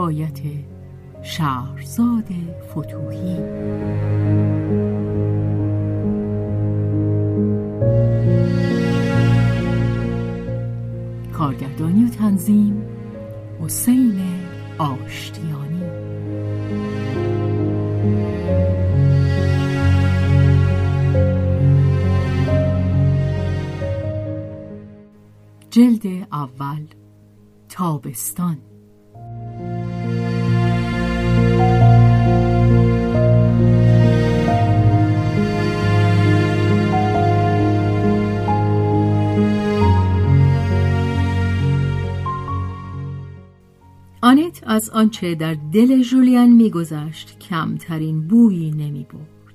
روایت شهرزاد فتوحی کارگردانی و تنظیم حسین آشتیانی. جلد اول تابستان. از آنچه در دل جولیان میگذشت کمترین بویی نمی برد.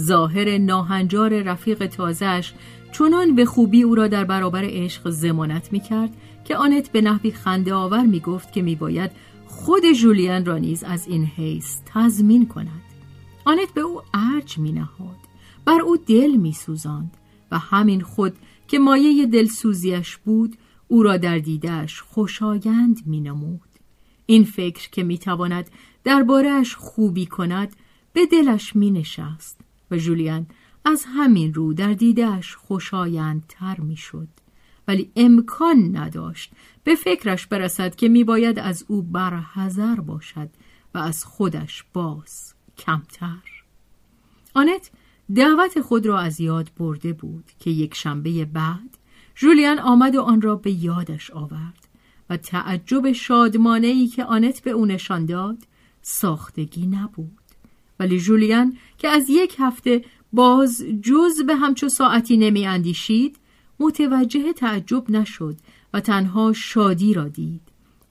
ظاهر ناهنجار رفیق تازهش چنان به خوبی او را در برابر عشق زمانت می کرد که آنت به نحوی خنده آور می گفت که می باید خود جولیان را نیز از این حیث تضمین کند. آنت به او ارج می نهاد. بر او دل می سوزاند و همین خود که مایه دلسوزیش بود او را در دیدش خوشایند می نمود. این فکر که می‌تواند دربارهش خوبی کند به دلش می نشست و جولیان از همین رو در دیدهش خوشایندتر می شد. ولی امکان نداشت به فکرش برسد که می باید از او برحذر باشد و از خودش باز کمتر. آنت دعوت خود را از یاد برده بود که یک شنبه بعد جولیان آمد و آن را به یادش آورد. و تعجب شادمانه ای که آنت به او نشان داد ساختگی نبود. ولی جولیان که از یک هفته باز جز به همچو ساعتی نمی اندیشید متوجه تعجب نشد و تنها شادی را دید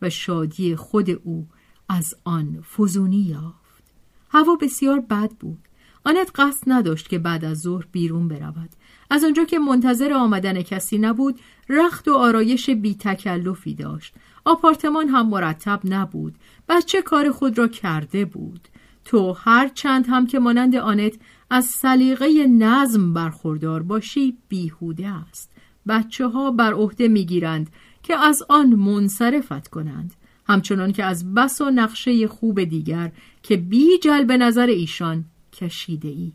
و شادی خود او از آن فزونی یافت. هوا بسیار بد بود. آنت قصد نداشت که بعد از ظهر بیرون برود. از آنجا که منتظر آمدن کسی نبود رخت و آرایش بی تکلفی داشت. آپارتمان هم مرتب نبود. بچه کار خود را کرده بود؟ تو هر چند هم که مانند آنت از سلیقه نظم برخوردار باشی بیهوده است. بچه ها بر عهده می‌گیرند که از آن منصرفت کنند. همچنان که از بس و نقشه خوب دیگر که بی جلب نظر ایشان کشیده ای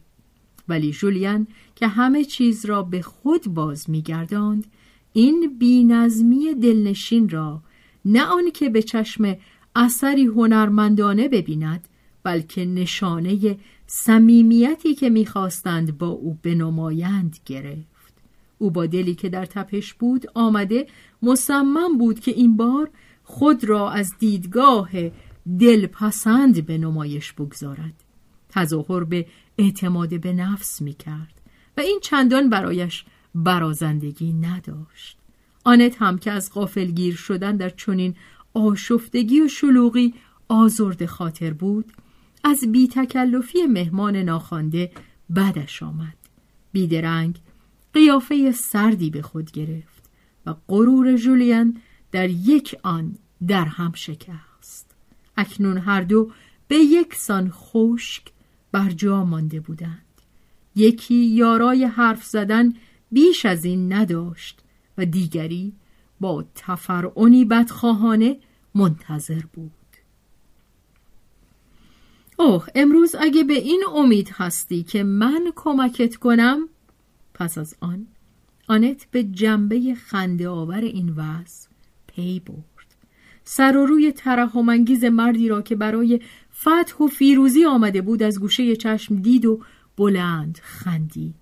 ولی جولیان که همه چیز را به خود باز میگرداند این بینظمی دلنشین را نه آنکه به چشم اثری هنرمندانه ببیند بلکه نشانه صمیمیتی که می‌خواستند با او بنمایند گرفت. او با دلی که در تپش بود آمده مصمم بود که این بار خود را از دیدگاه دلپسند به نمایش بگذارد. تظاهر به اعتماد به نفس می کرد و این چندان برایش برازندگی نداشت. آنت هم که از غافلگیر شدن در چنین آشفتگی و شلوغی آزرد خاطر بود از بی تکلفی مهمان ناخوانده بدش آمد. بیدرنگ قیافه سردی به خود گرفت و غرور جولیان در یک آن در هم شکست. اکنون هر دو به یک سان خشک بر جا مانده بودند. یکی یارای حرف زدن بیش از این نداشت و دیگری با تفرعنی بدخواهانه منتظر بود. اوه امروز اگه به این امید هستی که من کمکت کنم؟ پس از آن آنت به جنبه خنده آور این وضع پی برد. سر و روی ترحمانگیز مردی را که برای فتح و فیروزی آمده بود از گوشه چشم دید و بلند خندید.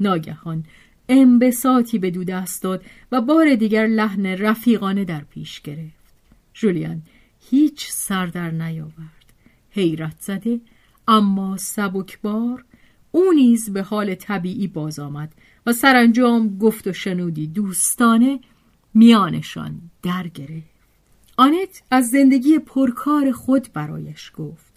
ناگهان انبساطی به دو دست داد و بار دیگر لحن رفیقانه در پیش گرفت. جولیان هیچ سر در نیاورد. حیرت زده اما سبکبار او نیز به حال طبیعی باز آمد و سرانجام گفت و شنودی دوستانه میانشان در گرفت. آنت از زندگی پرکار خود برایش گفت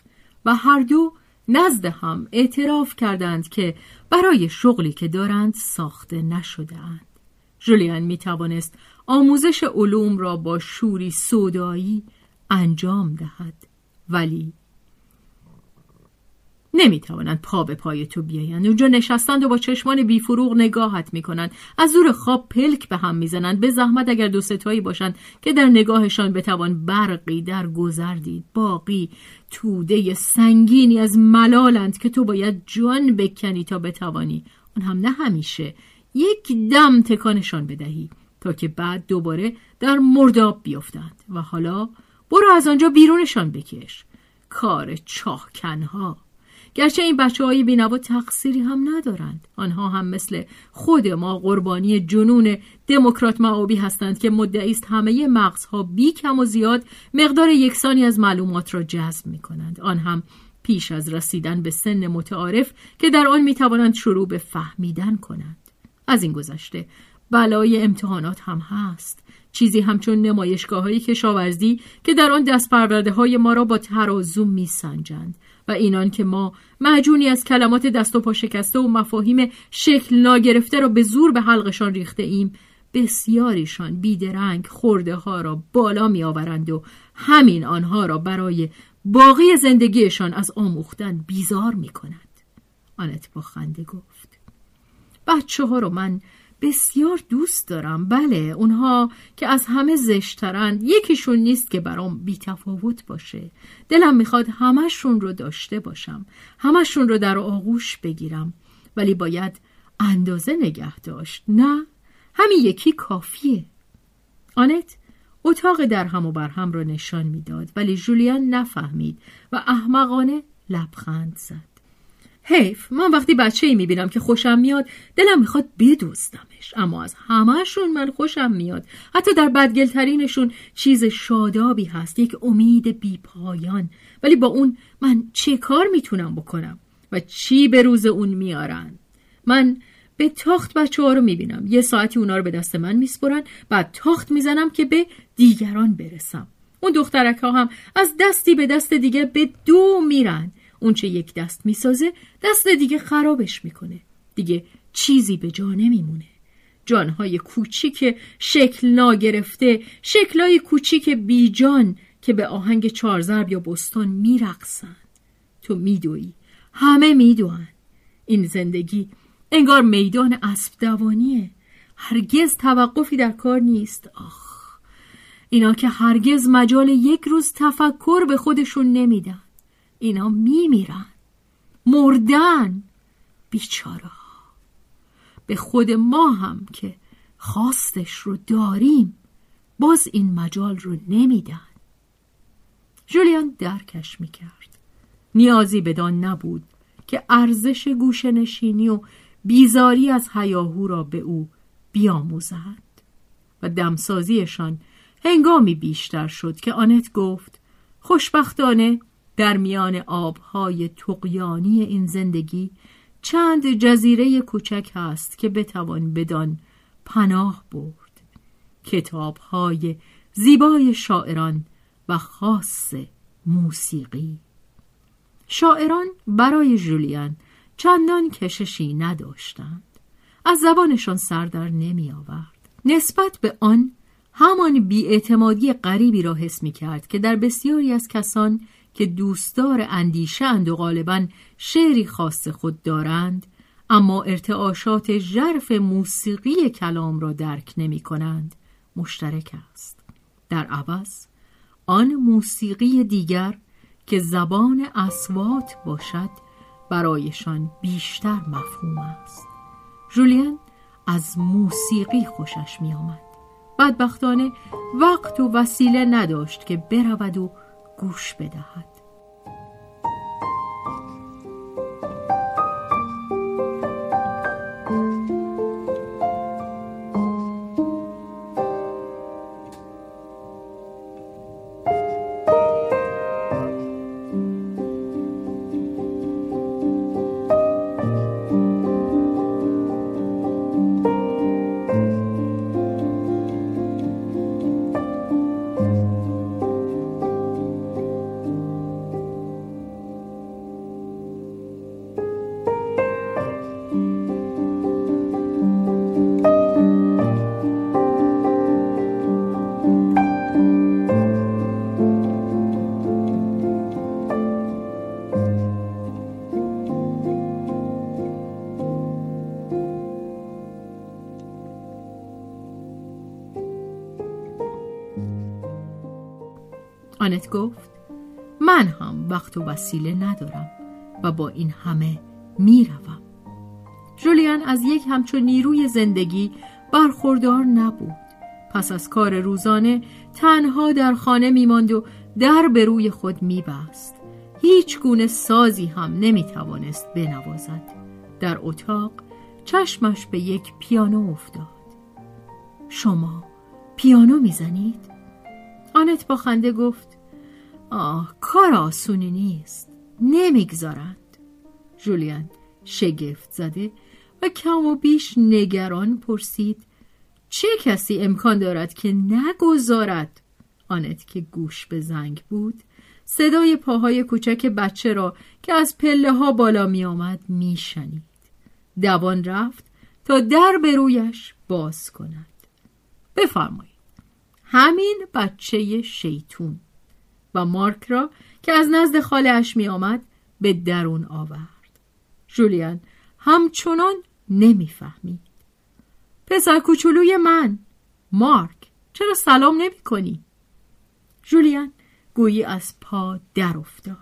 و هر دو نزد هم اعتراف کردند که برای شغلی که دارند ساخته نشده اند. جولیان می توانست آموزش علوم را با شوری سودایی انجام دهد ولی نمی‌توانند پا به پای تو بیایند. اونجا نشستند و با چشمان بیفروغ نگاهت می‌کنند. از زور خواب پلک به هم می‌زنند. به زحمت اگر دو ستایی باشند که در نگاهشان بتوان برقی در گذردید باقی توده سنگینی از ملالند که تو باید جان بکنی تا بتوانی. آن هم نه همیشه. یک دم تکانشان بدهی تا که بعد دوباره در مرداب بیفتند و حالا برو از آنجا بیرونشان بکش. کار چاهکنها. گرچه این بچه های بینوا تقصیری هم ندارند. آنها هم مثل خود ما قربانی جنون دموکرات معابی هستند که مدعی است همه مغزها بی کم و زیاد مقدار یکسانی از معلومات را جذب می کنند آن هم پیش از رسیدن به سن متعارف که در آن می توانند شروع به فهمیدن کنند. از این گذشته بلای امتحانات هم هست. چیزی همچون نمایشگاه های کشاورزی که در آن دست های ما را با ترازو می سنجند و اینان که ما معجونی از کلمات دست و پا شکسته و مفاهیم شکل ناگرفته را به زور به حلقشان ریخته ایم بسیاریشان بیدرنگ خورده ها را بالا می آورند و همین آنها را برای باقی زندگیشان از آموختن بیزار می کند. آنت با خنده گفت بچه ها رو من بسیار دوست دارم. بله اونها که از همه زشترند یکیشون نیست که برام بیتفاوت باشه. دلم می‌خواد همشون رو داشته باشم همشون رو در آغوش بگیرم. ولی باید اندازه نگه داشت نه؟ همین یکی کافیه. آنت اتاق در هم و بر هم را نشان می‌داد ولی جولیان نفهمید و احمقانه لبخند زد. حیف من وقتی بچه ای می‌بینم که خوشم میاد دلم می‌خواد بدوستمش اما از همهشون من خوشم میاد. حتی در بدگلترینشون چیز شادابی هست یک امید بیپایان. ولی با اون من چه کار می‌تونم بکنم؟ و چی به روز اون میارن؟ من به تاخت بچه ها رو می‌بینم. یه ساعتی اونا رو به دست من میسپرن بعد تاخت می‌زنم که به دیگران برسم. اون دخترک ها هم از دستی به دست دیگه به دو میرن. اون چه یک دست می‌سازه دست دیگه خرابش می‌کنه. دیگه چیزی به جا نمیمونه. جانهای کوچیک شکل ناگرفته شکلای کوچیک بیجان که به آهنگ چارزرب یا بستان میرقصن. تو میدویی. همه میدوان. این زندگی انگار میدان اسب دوانیه. هرگز توقفی در کار نیست. آخ. اینا که هرگز مجال یک روز تفکر به خودشون نمیدن. اینا میمیرن. مردن. بیچاره به خود ما هم که خواستش رو داریم باز این مجال رو نمیدن. جولیان درکش می‌کرد. نیازی بدان نبود که ارزش گوشنشینی و بیزاری از هیاهو را به او بیاموزند. و دمسازیشان هنگامی بیشتر شد که آنت گفت خوشبختانه در میان آبهای تقیانی این زندگی چند جزیره کوچک هست که بتوان بدان پناه برد. کتابهای زیبای شاعران و خاص موسیقی. شاعران برای جولیان چندان کششی نداشتند. از زبانشان سردر نمی آورد نسبت به آن همان بیاعتمادی غریبی را حس می کرد که در بسیاری از کسان که دوستدار اندیشند و غالبا شعری خاص خود دارند اما ارتعاشات ژرف موسیقی کلام را درک نمی کنند. مشترک است. در عوض آن موسیقی دیگر که زبان اسوات باشد برایشان بیشتر مفهوم است. جولیان از موسیقی خوشش می آمد بدبختانه وقت و وسیله نداشت که برود و گوش بدهد. آنت گفت من هم وقت و وسیله ندارم و با این همه می‌روم. جولیان از یک همچون نیروی زندگی برخوردار نبود. پس از کار روزانه تنها در خانه میماند و در به روی خود میبست. هیچ گونه سازی هم نمی‌توانست بنوازد. در اتاق چشمش به یک پیانو افتاد. شما پیانو می‌زنید؟ آنت با خنده گفت آه کار آسونی نیست. نمی‌گذارند. جولیان شگفت زده و کم و بیش نگران پرسید چه کسی امکان دارد که نگذارد؟ آنت که گوش به زنگ بود صدای پاهای کوچک بچه را که از پله ها بالا می آمد می شنید. دوان رفت تا در به رویش باز کند. بفرمایید. همین بچه شیطون. و مارک را که از نزد خالش می آمد به درون آورد. جولیان همچنان نمی‌فهمید. پسر کوچولوی من مارک چرا سلام نمی کنی؟ جولیان گویی از پا در افتاد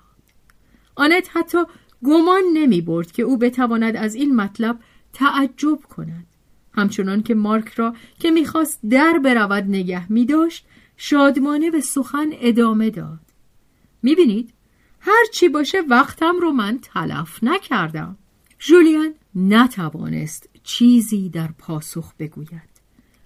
آنت حتی گمان نمی برد که او بتواند از این مطلب تعجب کند. همچنان که مارک را که می‌خواست در برود نگه می داشت شادمانه به سخن ادامه داد. می‌بینید؟ هر چی باشه وقتم رو من تلف نکردم. جولیان نتوانست چیزی در پاسخ بگوید.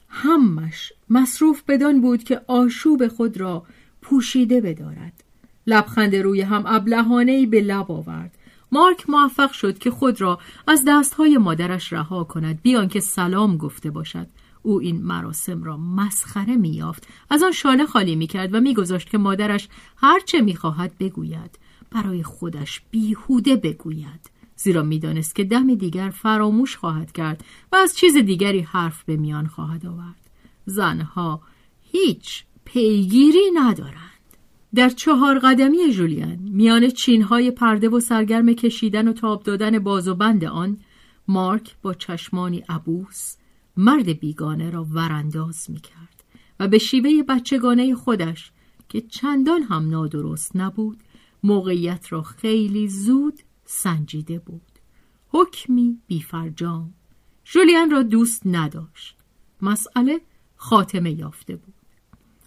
همش مصروف بدان بود که آشوب خود را پوشیده بدارد. لبخند روی هم ابلهانهای به لب آورد. مارک موفق شد که خود را از دستهای مادرش رها کند بیان که سلام گفته باشد. او این مراسم را مسخره میافت از آن شانه خالی می‌کرد و میگذاشت که مادرش هرچه می‌خواهد بگوید برای خودش بیهوده بگوید. زیرا می‌دانست که دم دیگر فراموش خواهد کرد و از چیز دیگری حرف به میان خواهد آورد. زنها هیچ پیگیری ندارند. در چهار قدمی جولیان میان چینهای پرده و سرگرم کشیدن و تاب دادن باز و بند آن مارک با چشمانی عبوس مرد بیگانه را ورانداز می کرد و به شیوه بچگانه خودش که چندان هم نادرست نبود موقعیت را خیلی زود سنجیده بود. حکمی بیفرجام. جولیان را دوست نداشت. مسئله خاتمه یافته بود.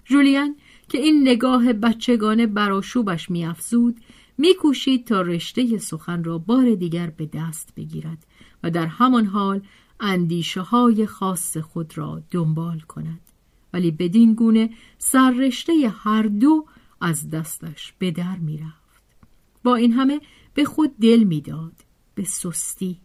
جولیان که این نگاه بچگانه براشوبش میافزود میکوشید تا رشته سخن را بار دیگر به دست بگیرد و در همان حال اندیشه های خاص خود را دنبال کند. ولی بدین گونه سررشته هر دو از دستش به در می رفت. با این همه به خود دل می‌داد به سستی.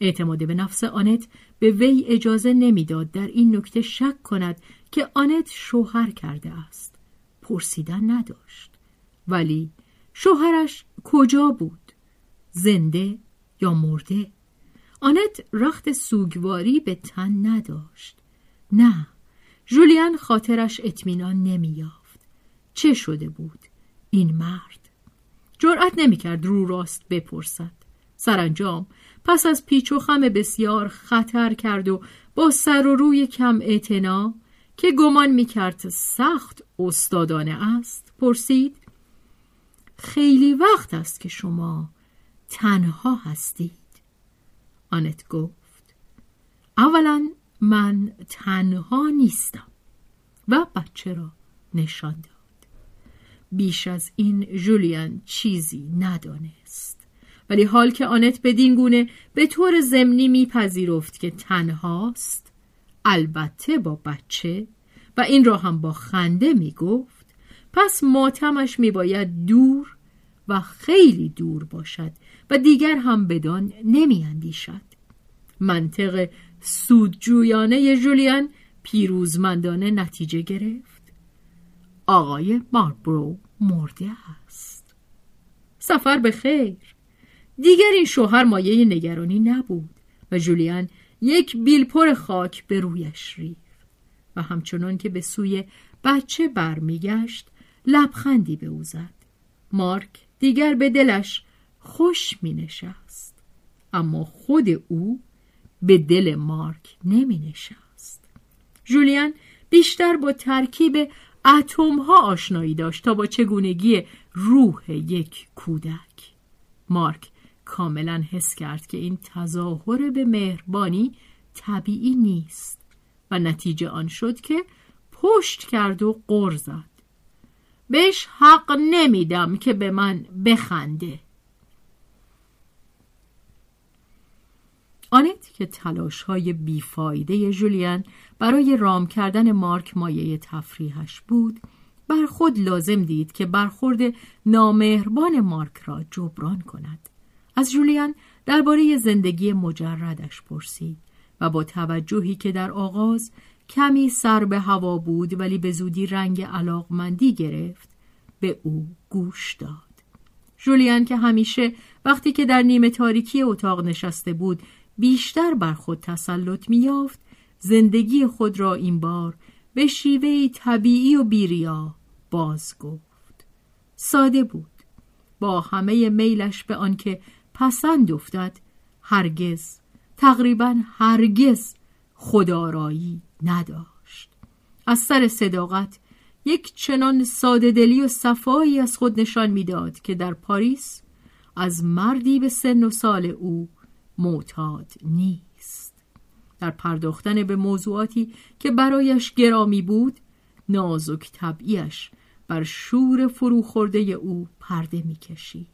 اعتماد به نفس آنت به وی اجازه نمی‌داد در این نکته شک کند که آنت شوهر کرده است. پرسیدن نداشت. ولی شوهرش کجا بود؟ زنده یا مرده؟ آنت رخت سوگواری به تن نداشت. نه جولیان خاطرش اطمینان نمییافت. چه شده بود این مرد؟ جرأت نمی‌کرد رو راست بپرسد. سرانجام پس از پیچ و خم بسیار خطر کرد و با سر و روی کم اعتنا که گمان می‌کرد سخت استادانه است پرسید خیلی وقت است که شما تنها هستید. آنت گفت اولا من تنها نیستم. و بچه را نشان داد. بیش از این جولیان چیزی ندانست. ولی حال که آنت بدین گونه به طور ضمنی میپذیرفت که تنهاست البته با بچه و این را هم با خنده می‌گفت پس ماتمش میباید دور و خیلی دور باشد و دیگر هم بدان نمیاندیشد. منطق سودجویانه جولیان پیروزمندانه نتیجه گرفت. آقای ماربرو مرده است. سفر به خیر. دیگر این شوهر مایه نگرانی نبود و جولیان یک بیلپر خاک به رویش ریخت و همچنان که به سوی بچه برمیگشت لبخندی به او زد. مارک دیگر به دلش خوش می نشست اما خود او به دل مارک نمی نشست جولیان بیشتر با ترکیب اتم ها آشنایی داشت تا با چگونگی روح یک کودک. مارک کاملا حس کرد که این تظاهر به مهربانی طبیعی نیست و نتیجه آن شد که پشت کرد و قر زد. بهش حق نمیدم که به من بخنده. آنت که تلاش های بیفایده جولیان برای رام کردن مارک مایه تفریحش بود بر خود لازم دید که برخورد نامهربان مارک را جبران کند. از جولیان درباره زندگی مجردش پرسید و با توجهی که در آغاز کمی سر به هوا بود ولی به زودی رنگ علاقمندی گرفت به او گوش داد. جولیان که همیشه وقتی که در نیمه تاریکی اتاق نشسته بود بیشتر بر خود تسلط میافت زندگی خود را این بار به شیوهی طبیعی و بیریا باز گفت. ساده بود. با همه میلش به آنکه پسند افتد هرگز تقریبا هرگز خدارایی نداشت. از سر صداقت یک چنان ساده دلی و صفایی از خود نشان می‌داد که در پاریس از مردی به سن و سال او معتاد نیست در پرداختن به موضوعاتی که برایش گرامی بود نازک طبعیش بر شور فروخورده او پرده می‌کشید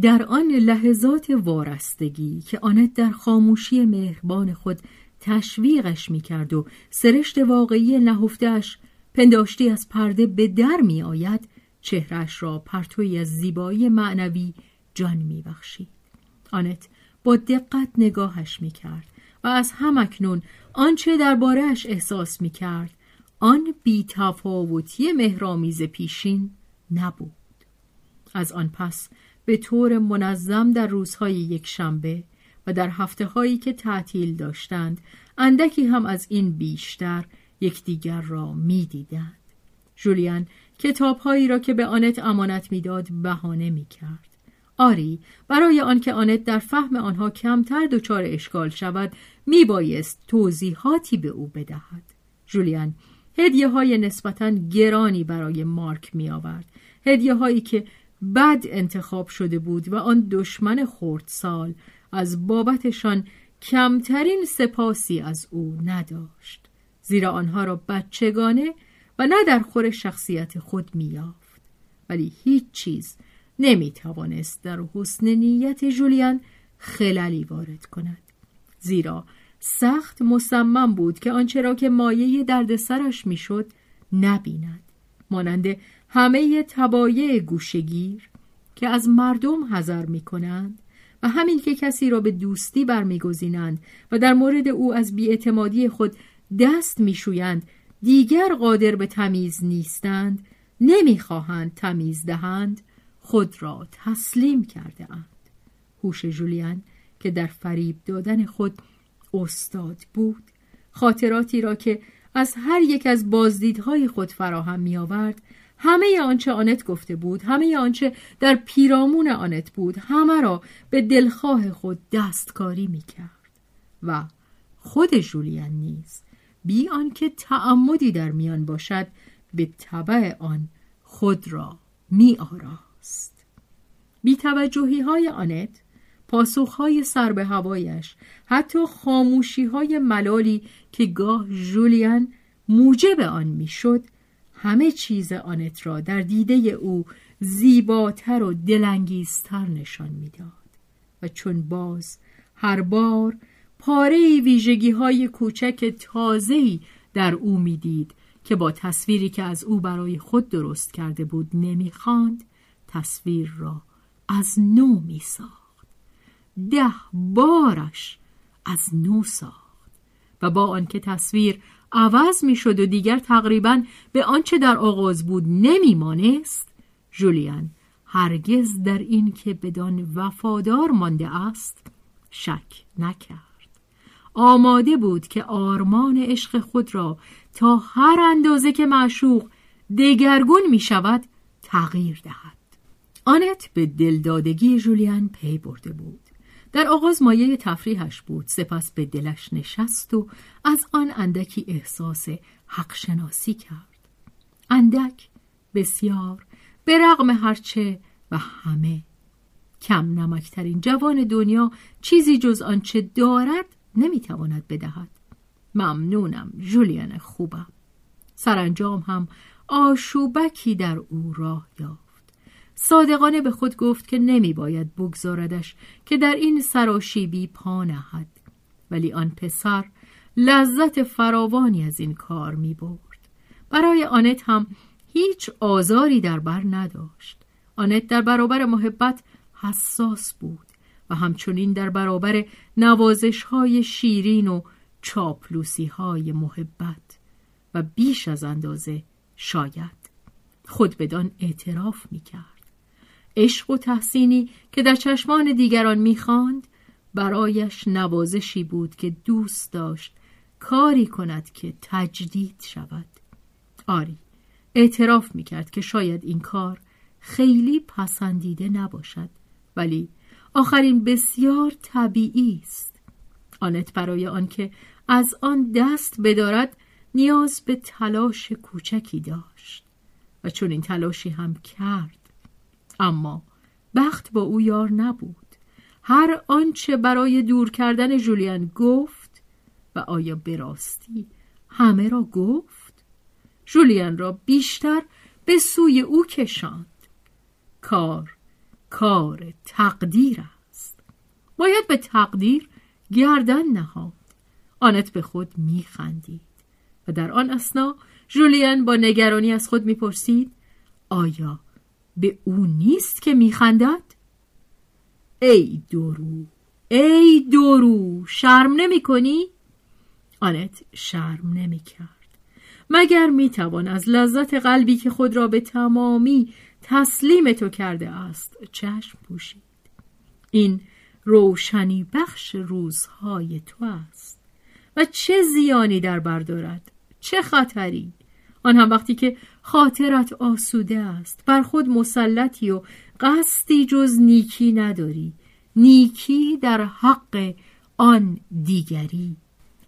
در آن لحظات وارستگی که آنت در خاموشی مهربان خود تشویقش می‌کرد و سرشت واقعی نهفتهش پنداشتی از پرده به در می آید چهرش را پرتوی از زیبایی معنوی جان می بخشید. آنت با دقت نگاهش می کرد و از همکنون آنچه دربارهش احساس می کرد آن بیتفاوتی مهرامیز پیشین نبود. از آن پس به طور منظم در روزهای یک شنبه و در هفته هایی که تعطیل داشتند اندکی هم از این بیشتر یکدیگر را می‌دیدند. جولیان کتابهایی را که به آنت امانت می‌داد بهانه می‌کرد. آری برای آنکه آنت در فهم آنها کمتر دچار اشکال شود میبایست توضیحاتی به او بدهد. جولیان هدیه های نسبتا گرانی برای مارک می آورد. هدیه هایی که بد انتخاب شده بود و آن دشمن خردسال از بابتشان کمترین سپاسی از او نداشت. زیرا آنها را بچگانه و نه در خور شخصیت خود میافت ولی هیچ چیز نمی توانست در حسن نیت جولیان خلالی وارد کند. زیرا سخت مصمم بود که آنچه را که مایه دردسرش می‌شد نبیند. مانند همه تبایع گوشگیر که از مردم حذر می کنند و همین که کسی را به دوستی برمیگزینند و در مورد او از بیاعتمادی خود دست میشویند دیگر قادر به تمیز نیستند نمی‌خواهند تمیز دهند خود را تسلیم کرده اند. هوش جولیان که در فریب دادن خود استاد بود خاطراتی را که از هر یک از بازدیدهای خود فراهم می آورد همه آنچه آنت گفته بود همه آنچه در پیرامون آنت بود همه را به دلخواه خود دستکاری می کرد و خود جولیان نیز بی آنکه تعمدی در میان باشد به طبع آن خود را می آراست بی توجهی های آنت پاسخ های سر به هوایش حتی خاموشی های ملالی که گاه جولیان موجب آن می‌شد همه چیز آنت را در دیده او زیباتر و دلانگیزتر نشان می‌داد. و چون باز هر بار پاره ویژگی های کوچک تازه‌ای در او می‌دید که با تصویری که از او برای خود درست کرده بود نمی‌خواند تصویر را از نو میساخت ده بارش از نو ساخت و با آنکه تصویر عوض می‌شد و دیگر تقریبا به آنچه در آغاز بود نمیمانست جولیان هرگز در این که بدان وفادار مانده است شک نکرد. آماده بود که آرمان عشق خود را تا هر اندازه که معشوق دگرگون می شود تغییر دهد. آنت به دلدادگی جولیان پی برده بود. در آغاز مایه تفریحش بود سپس به دلش نشست و از آن اندکی احساس حق شناسی کرد. اندک بسیار به رغم هرچه و همه. کم نمکترین جوان دنیا چیزی جز آنچه دارد نمی‌تواند بدهد. ممنونم جولیان خوبم. سرانجام هم آشوبکی در او راه یافت. صادقانه به خود گفت که نمی باید بگذاردش که در این سراشیبی پا نهد. ولی آن پسر لذت فراوانی از این کار می برد برای آنت هم هیچ آزاری در بر نداشت. آنت در برابر محبت حساس بود و همچنین در برابر نوازش های شیرین و چاپلوسی های محبت و بیش از اندازه شاید خود بدان اعتراف می کرد. عشق و تحسینی که در چشمان دیگران می‌خواند برایش نوازشی بود که دوست داشت کاری کند که تجدید شود. آری اعتراف می‌کرد که شاید این کار خیلی پسندیده نباشد ولی آخرین بسیار طبیعی است. آنت برای آنکه از آن دست بدارد نیاز به تلاش کوچکی داشت و چون این تلاشی هم کرد اما بخت با او یار نبود. هر آنچه برای دور کردن جولیان گفت و آیا براستی همه را گفت؟ جولیان را بیشتر به سوی او کشاند. کار کار تقدیر است. باید به تقدیر گردن نهاد. آنت به خود میخندید و در آن اسنا جولیان با نگرانی از خود می‌پرسید آیا به او نیست که میخندد؟ ای دورو ای دورو شرم نمی کنی؟ آنت شرم نمی کرد مگر می توان از لذت قلبی که خود را به تمامی تسلیم تو کرده است چشم پوشید؟ این روشنی بخش روزهای تو است. و چه زیانی در بردارد چه خطری؟ آن هم وقتی که خاطرت آسوده است بر خود مسلطی و قصدی جز نیکی نداری. نیکی در حق آن دیگری.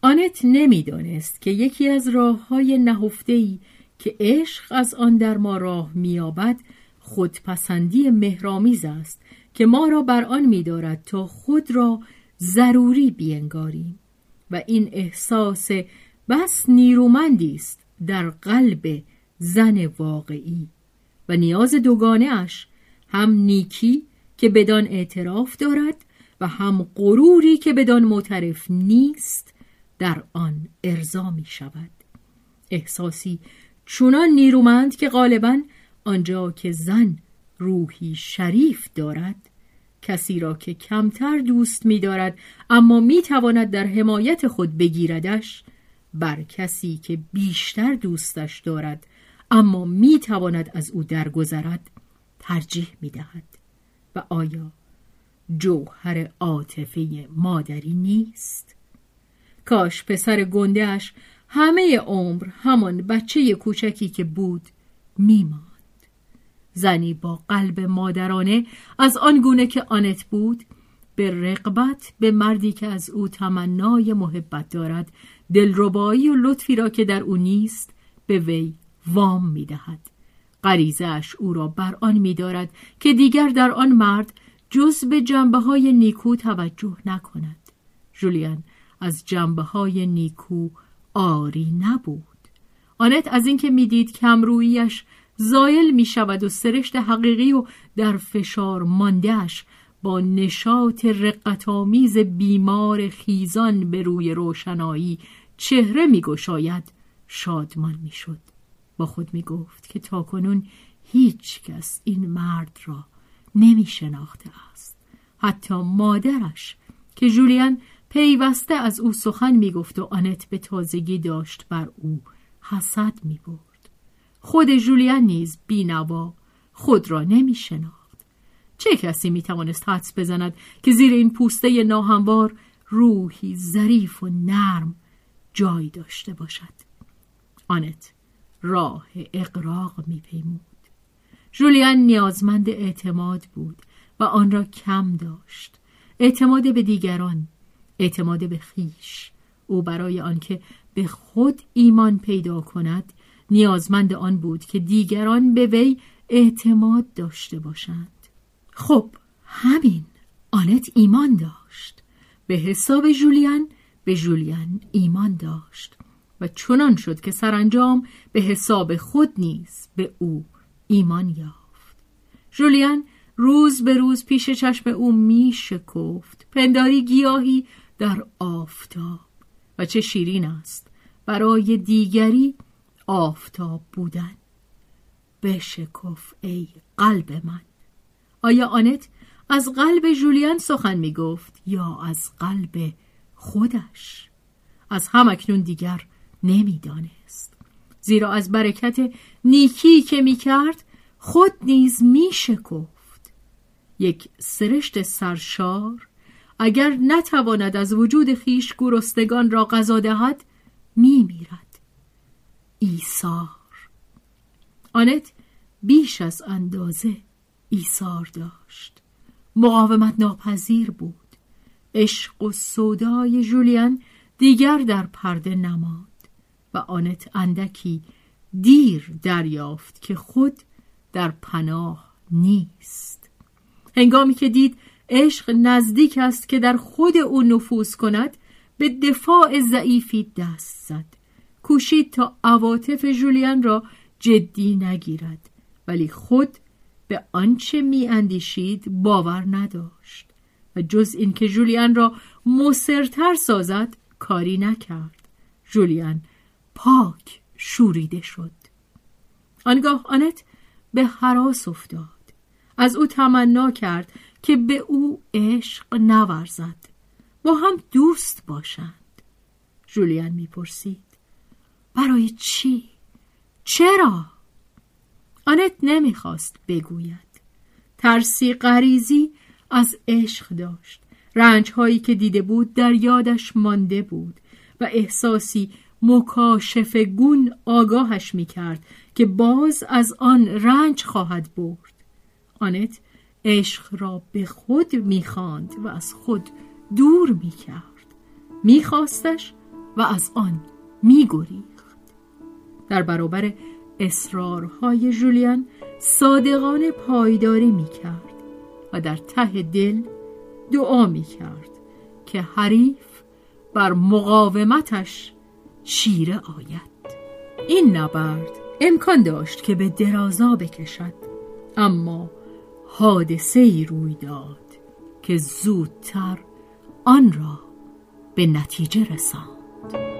آنت نمی‌دانست که یکی از راه های نهفتهی که عشق از آن در ما راه میابد خودپسندی مهرامیز است که ما را بر آن میدارد تا خود را ضروری بینگاریم و این احساس بس نیرومندی است در قلب زن واقعی و نیاز دوگانه اش هم نیکی که بدان اعتراف دارد و هم غروری که بدان معترف نیست در آن ارضا می شود احساسی چونان نیرومند که غالبا آنجا که زن روحی شریف دارد کسی را که کمتر دوست می دارد اما می تواند در حمایت خود بگیردش بر کسی که بیشتر دوستش دارد اما می تواند از او درگذرد ترجیح می دهد و آیا جوهر عاطفه مادری نیست؟ کاش پسر گندهش همه عمر همان بچه کوچکی که بود میماند. زنی با قلب مادرانه از آن گونه که آنت بود به رقبت به مردی که از او تمنای محبت دارد دلربایی و لطفی را که در او نیست به وی وام می دهد. غریزش او را بر آن می دارد که دیگر در آن مرد جز به جنبه های نیکو توجه نکند. جولیان از جنبه های نیکو آری نبود. آنت از اینکه می‌دید کمرویش زایل می شود و سرشت حقیقی و در فشار ماندهش با نشاط رقتآمیز بیمار خیزان به روی روشنایی چهره می گشاید شادمان می شد. با خود می گفت که تاکنون هیچ کس این مرد را نمی شناخته است حتی مادرش که جولیان پیوسته از او سخن می گفت و آنت به تازگی داشت بر او حسد می برد. خود جولیان نیز بینوا خود را نمی شناخت. چه کسی می توانست حدس بزند که زیر این پوسته ناهموار روحی ظریف و نرم جای داشته باشد؟ آنت راه اقراق می پیمود جولیان نیازمند اعتماد بود و آن را کم داشت. اعتماد به دیگران اعتماد به خیش. او برای آنکه به خود ایمان پیدا کند نیازمند آن بود که دیگران به وی اعتماد داشته باشند. خب همین. آنت ایمان داشت. به حساب جولیان به جولیان ایمان داشت. و چنان شد که سرانجام به حساب خود نیز به او ایمان یافت. جولیان روز به روز پیش چشم او می شکفت. پنداری گیاهی در آفتاب. و چه شیرین است. برای دیگری آفتاب بودن. بشکف ای قلب من. آیا آنت از قلب جولیان سخن می گفت یا از قلب خودش؟ از همکنون دیگر نمی‌دانست. زیرا از برکت نیکی که می کرد خود نیز می شکفت یک سرشت سرشار اگر نتواند از وجود خیش گرستگان را غذا دهد می میرد ایثار. آنت بیش از اندازه ایثار داشت. مقاومت ناپذیر بود. عشق و سودای جولیان دیگر در پرده نماد و آنت اندکی دیر دریافت که خود در پناه نیست. هنگامی که دید عشق نزدیک است که در خود او نفوذ کند به دفاع ضعیفی دست زد. کوشید تا عواطف جولیان را جدی نگیرد ولی خود به آنچه می اندیشید باور نداشت و جز اینکه جولیان را مصرتر سازد کاری نکرد. جولیان پاک شوریده شد. آنگاه آنت به حراس افتاد. از او تمنا کرد که به او عشق نورزد. با هم دوست باشند. جولیان می‌پرسید برای چی؟ چرا؟ آنت نمی‌خواست بگوید. ترسی غریزی از عشق داشت. رنج هایی که دیده بود در یادش مانده بود و احساسی مکاشف گون آگاهش می کرد که باز از آن رنج خواهد برد. آنت عشق را به خود می‌خواند و از خود دور می‌کرد. میخواستش و از آن میگریخت. در برابر اصرارهای جولیان صادقان پایداری می‌کرد و در ته دل دعا می‌کرد که حریف بر مقاومتش چیره آید. این نبرد امکان داشت که به درازا بکشد اما حادثه ای روی داد که زودتر آن را به نتیجه رساند.